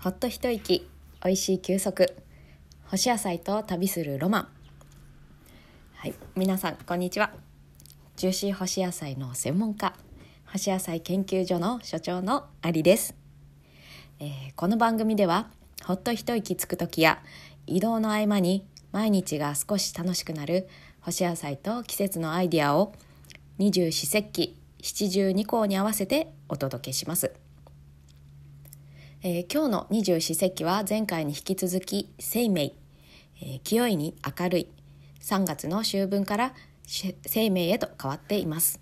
ほっと一息おいしい休息。干し野菜と旅するロマン。はい皆さんこんにちは。ジューシー干し野菜の専門家干し野菜研究所の所長のありです、えー、この番組ではほっと一息つく時や移動の合間に毎日が少し楽しくなる干し野菜と季節のアイディアを二十四節気七十二項に合わせてお届けします。えー、今日の二十四節気は前回に引き続き生命、えー、清いに明るい。3月の秋分から生命へと変わっています。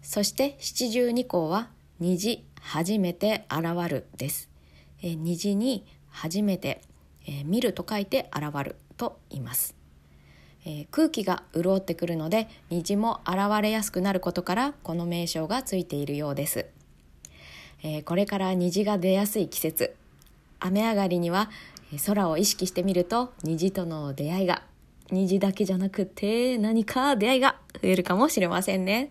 そして七十二項は虹初めて現るです、えー、虹に初めて、えー、見ると書いて現ると言います、えー、空気が潤ってくるので虹も現れやすくなることからこの名称がついているようです。えー、これから虹が出やすい季節雨上がりには空を意識してみると虹との出会いが虹だけじゃなくて何か出会いが増えるかもしれませんね。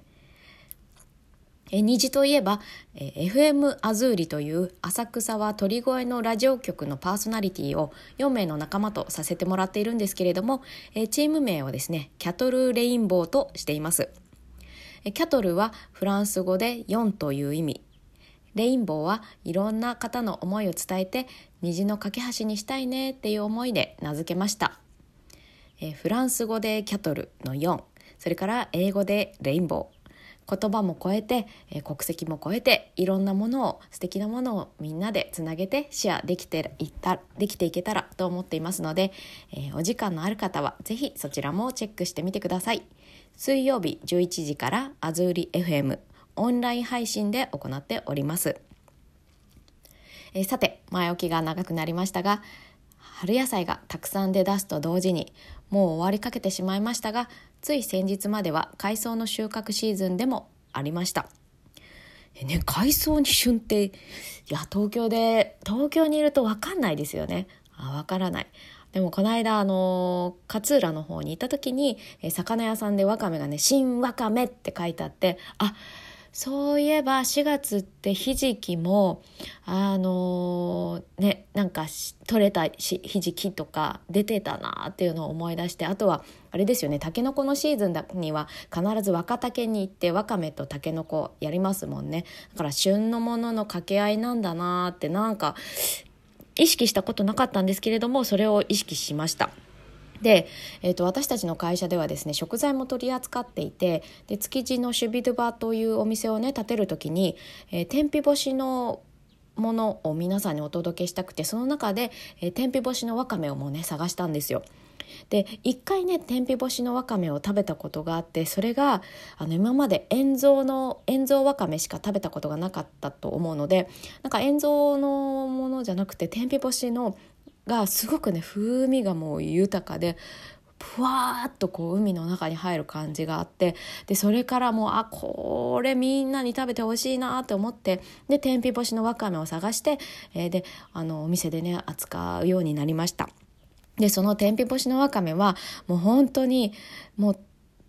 え虹といえば、え FM アズーリという浅草は鳥越のラジオ局のパーソナリティを4名の仲間とさせてもらっているんですけれども、えチーム名をですねキャトルレインボーとしています。キャトルはフランス語で4という意味レインボーはいろんな方の思いを伝えて虹の架け橋にしたいねっていう思いで名付けました、えフランス語でキャトルの4それから英語でレインボー。言葉も超えて、え国籍も超えていろんなものを素敵なものをみんなでつなげてシェアできていたできていけたらと思っていますので、えー、お時間のある方はぜひそちらもチェックしてみてください。水曜日11時からアズーリ FM オンライン配信で行っております。えさて前置きが長くなりましたが春野菜がたくさん出だすと同時にもう終わりかけてしまいましたがつい先日までは海藻の収穫シーズンでもありました。えね、海藻に旬っていや東京で東京にいると分かんないですよねあ分からないでもこの間あの勝浦の方に行った時に魚屋さんでわかめがね「新わかめ」って書いてあってあそういえば4月ってひじきもあのー、ねなんか取れたひじきとか出てたなっていうのを思い出してあとはあれですよねたけのこのシーズンには必ず若竹に行ってわかめとたけのこやりますもんねだから旬のものの掛け合いなんだなってなんか意識したことなかったんですけれどもそれを意識しました。で、えーと、私たちの会社ではですね食材も取り扱っていてで築地のシュビドゥバというお店をね建てる時に、えー、天日干しのものを皆さんにお届けしたくてその中で、えー、天日干しのわかめをもうね探したんですよ。で一回ね天日干しのわかめを食べたことがあってそれがあの今まで塩蔵の塩蔵わかめしか食べたことがなかったと思うのでなんか塩蔵のものじゃなくて天日干しのがすごくね風味がもう豊かでふわーっとこう海の中に入る感じがあってでそれからもうあこれみんなに食べてほしいなって思ってで天日干しのわかめを探して、えー、であのお店でね扱うようになりました。でその天日干しのわかめはもう本当にもう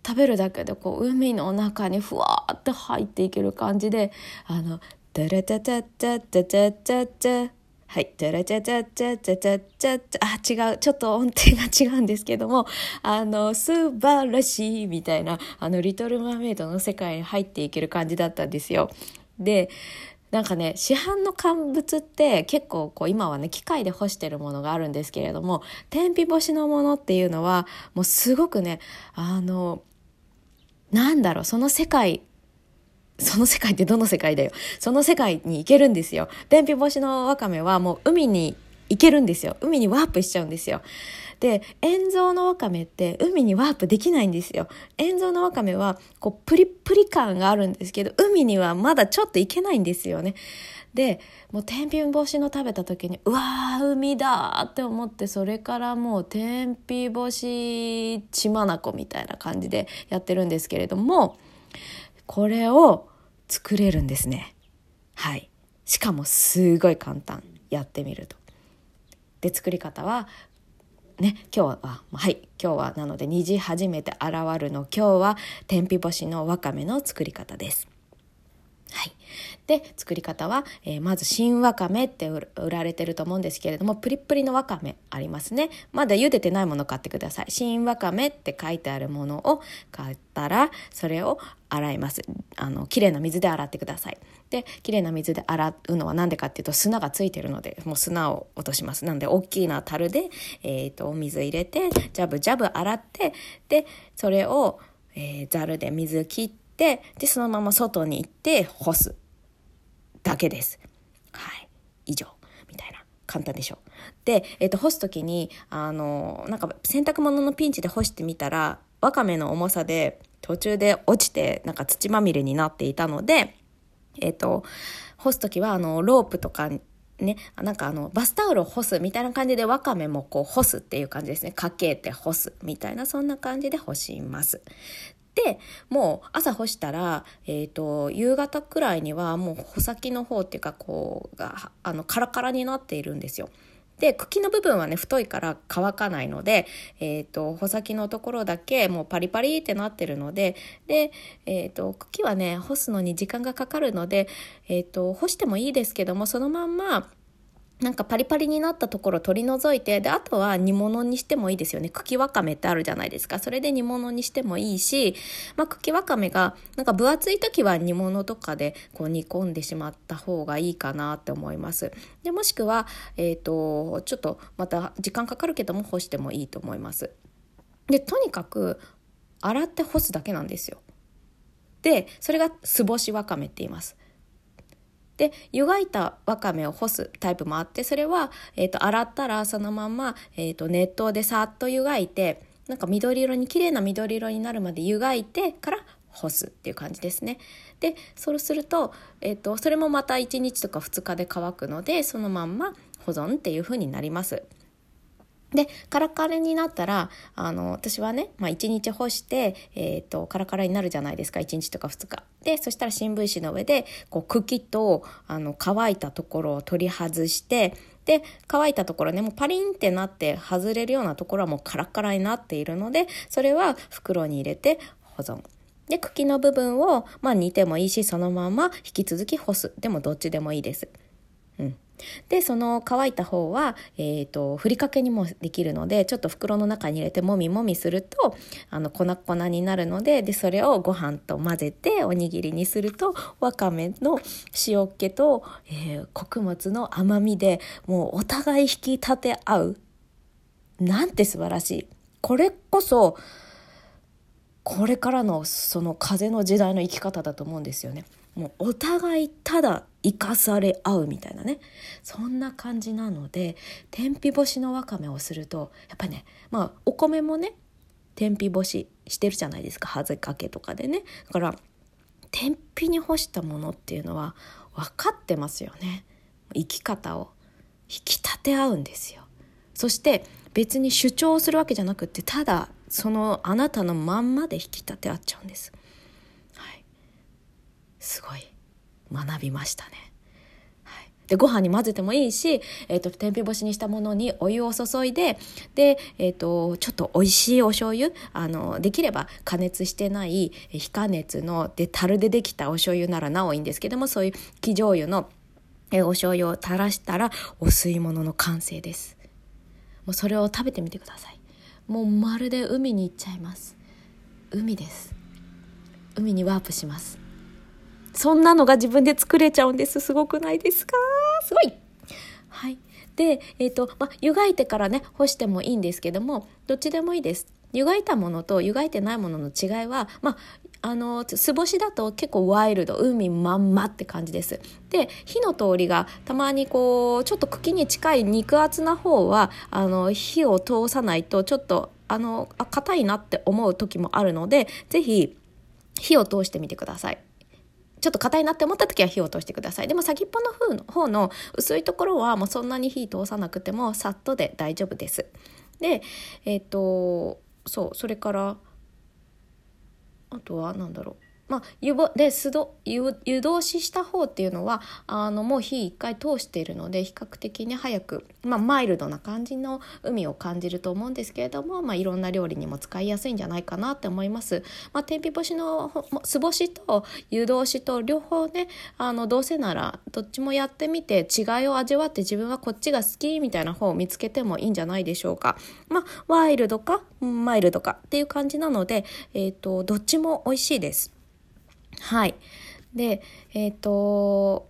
食べるだけでこう海の中にふわーって入っていける感じであの「タラタタタタタタタはい。チャラチャチャチャチャチャチャチャ、あ、違う。ちょっと音程が違うんですけども、あの、素晴らしいみたいな、あの、リトル・マーメイドの世界に入っていける感じだったんですよ。で、なんかね市販の乾物って結構こう今はね機械で干してるものがあるんですけれども天日干しのものっていうのはもうすごくねあのなんだろうその世界その世界ってどの世界だよ。その世界に行けるんですよ。天日干しのわかめはもう海に行けるんですよ。海にワープしちゃうんですよ。で、塩蔵のわかめって海にワープできないんですよ。塩蔵のわかめはこうプリップリ感があるんですけど、海にはまだちょっと行けないんですよね。で、もう天日干しの食べた時に、うわー、海だって思って、それからもう天日干し血眼みたいな感じでやってるんですけれども、これを作れるんですね。はい。しかもすごい簡単。やってみると。で、作り方は、ね、今日は、はい、今日はなので虹初めて現るの今日は天日干しのわかめの作り方です。はい、で作り方は、えー、まず新わかめって売られてると思うんですけれどもプリップリのわかめありますね。まだ茹でてないもの買ってください。新わかめって書いてあるものを買ったらそれを洗います。あの綺麗な水で洗ってください。で綺麗な水で洗うのは何でかっていうと砂がついてるのでもう砂を落とします。なんで大きな樽で、えーと、お水入れてジャブジャブ洗ってでそれを、えー、ざるで水切ってでそのまま外に行って干すだけです。はい以上みたいな簡単でしょで、えーと、干す時にあのなんか洗濯物のピンチで干してみたらわかめの重さで途中で落ちてなんか土まみれになっていたのでえっ、ー、と、干す時は、あの、ロープとかね、なんかあの、バスタオルを干すみたいな感じで、わかめもこう干すっていう感じですね。かけて干すみたいな、そんな感じで干します。で、もう朝干したら、えっ、ー、と、夕方くらいにはもう穂先の方っていうか、こう、が、あの、カラカラになっているんですよ。で茎の部分はね太いから乾かないので、えーと、穂先のところだけもうパリパリってなってるのでで、えーと、茎はね干すのに時間がかかるので、えーと干してもいいですけどもそのまんまなんかパリパリになったところ取り除いてであとは煮物にしてもいいですよね。茎わかめってあるじゃないですか。それで煮物にしてもいいし、まあ、茎わかめがなんか分厚い時は煮物とかでこう煮込んでしまった方がいいかなって思います。でもしくは、えーと、ちょっとまた時間かかるけども干してもいいと思います。でとにかく洗って干すだけなんですよ。でそれが酢干しわかめって言います。で湯がいたわかめを干すタイプもあってそれは、えーと、洗ったらそのまま、えーと、熱湯でさっと湯がいてなんか緑色に綺麗な緑色になるまで湯がいてから干すっていう感じですね。でそうすると,、えーとそれもまた1日とか2日で乾くのでそのまんま保存っていう風になります。でカラカラになったらあの私はね、まあ、1日干して、えーと、カラカラになるじゃないですか1日とか2日。でそしたら新聞紙の上でこう茎とあの乾いたところを取り外してで乾いたところねもうパリンってなって外れるようなところはもうカラカラになっているのでそれは袋に入れて保存。で茎の部分を、まあ、煮てもいいしそのまま引き続き干すでもどっちでもいいです。うんでその乾いた方は、えーと、ふりかけにもできるのでちょっと袋の中に入れてもみもみするとあの粉々になるのででそれをご飯と混ぜておにぎりにするとわかめの塩気と、えー、穀物の甘みでもうお互い引き立て合うなんて素晴らしいこれこそこれからのその風の時代の生き方だと思うんですよね。もうお互いただ生かされ合うみたいなね。そんな感じなので天日干しのわかめをするとやっぱりねまあお米もね天日干ししてるじゃないですか。はぜかけとかでね。だから天日に干したものっていうのは分かってますよね。生き方を。引き立て合うんですよ。そして別に主張するわけじゃなくってただそのあなたのまんまで引き立て合っちゃうんです。すごい学びましたね。でご飯に混ぜてもいいし、えーと、天日干しにしたものにお湯を注いでで、えーと、ちょっと美味しいお醤油あのできれば加熱してない非加熱ので樽でできたお醤油ならなおいいんですけどもそういう生醤油のえお醤油を垂らしたらお吸い物の完成です。もうそれを食べてみてください。もうまるで海に行っちゃいます。海です。海にワープします。そんなのが自分で作れちゃうんです。すごくないですか？すごいはい。で、えっ、ー、と、ま湯がいてからね、干してもいいんですけども、どっちでもいいです。湯がいたものと湯がいてないものの違いは、まあ、の酢干しだと結構ワイルド海まんまって感じですで火の通りがたまにこうちょっと茎に近い肉厚な方はあの火を通さないとちょっとあの硬いなって思う時もあるので是非火を通してみてくださいちょっと硬いなって思った時は火を通してください。でも先っぽの方の方の薄いところはもうそんなに火通さなくてもさっとで大丈夫です。でえっ、ー、とそうそれからあとは何だろう。まあ、湯ぼで酢ど湯湯通しした方っていうのはあのもう火一回通しているので比較的に早く、まあ、マイルドな感じの海を感じると思うんですけれども、まあ、いろんな料理にも使いやすいんじゃないかなって思います。まあ、天日干しの酢干しと湯通しと両方ねあのどうせならどっちもやってみて違いを味わって自分はこっちが好きみたいな方を見つけてもいいんじゃないでしょうか。まあ、ワイルドかマイルドかっていう感じなので、えーとどっちも美味しいです。はい。で、えっ、ー、と、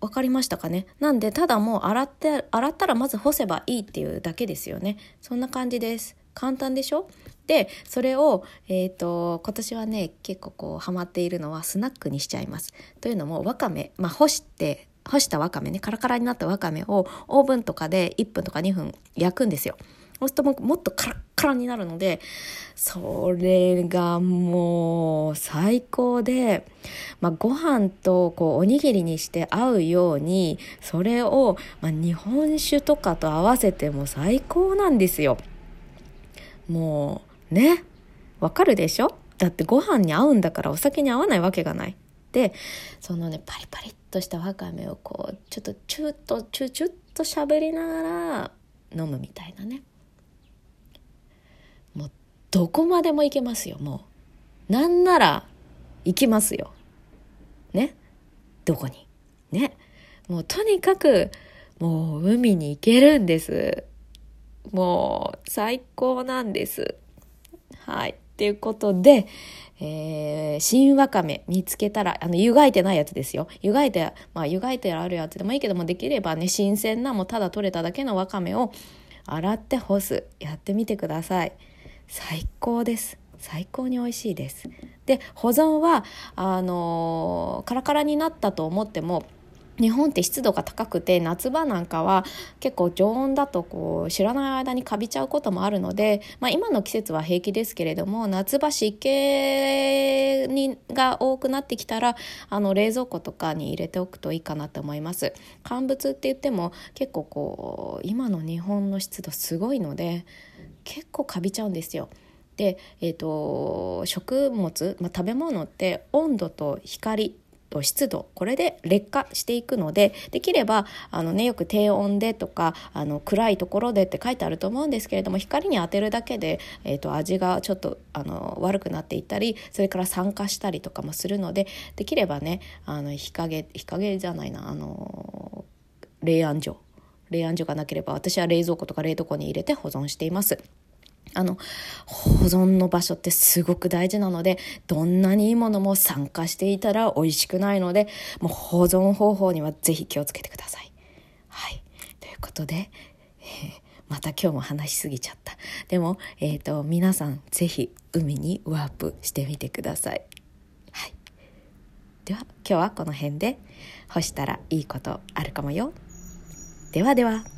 分かりましたかね？なんでただもう洗って洗ったらまず干せばいいっていうだけですよね。そんな感じです。簡単でしょ？でそれを、えーと、今年はね結構こうハマっているのはスナックにしちゃいます。というのもわかめ、まあ、干して干したわかめねカラカラになったわかめをオーブンとかで1分とか2分焼くんですよ。そうするともっとカラッカラになるのでそれがもう最高で、まあ、ご飯とこうおにぎりにして合うようにそれを、まあ、日本酒とかと合わせても最高なんですよ。もうねわかるでしょ？だってご飯に合うんだからお酒に合わないわけがない。でそのねパリパリっとしたわかめをこうちょっとチューッとチューチュッと喋りながら飲むみたいなね。どこまでも行けますよもう。なんなら行きますよ。ね？どこに？ね？もうとにかくもう海に行けるんです。もう最高なんです。はい。ということで、えー、新わかめ見つけたら、あの、湯がいてないやつですよ。湯がいて、まあ、湯がいてあるやつでもいいけども、できればね、新鮮な、もうただ取れただけのわかめを洗って干す。やってみてください。最高です。最高に美味しいです。で保存はあのカラカラになったと思っても日本って湿度が高くて夏場なんかは結構常温だとこう知らない間にカビちゃうこともあるので、まあ、今の季節は平気ですけれども夏場湿気にが多くなってきたらあの冷蔵庫とかに入れておくといいかなと思います。乾物って言っても結構こう今の日本の湿度すごいので結構カビちゃうんですよ。で、えーと、食物、まあ、食べ物って温度と光と湿度これで劣化していくのでできればあの、ね、よく低温でとかあの暗いところでって書いてあると思うんですけれども光に当てるだけで、えーと、味がちょっとあの悪くなっていったりそれから酸化したりとかもするのでできればねあの日陰日陰じゃないなあの冷暗所冷暗所がなければ私は冷蔵庫とか冷凍庫に入れて保存しています。あの保存の場所ってすごく大事なのでどんなにいいものも酸化していたら美味しくないのでもう保存方法には是非気をつけてください。はいということで、えー、また今日も話しすぎちゃった。でも、えーと、皆さん是非海にワープしてみてください。はい、では今日はこの辺で干したらいいことあるかもよ。ではでは。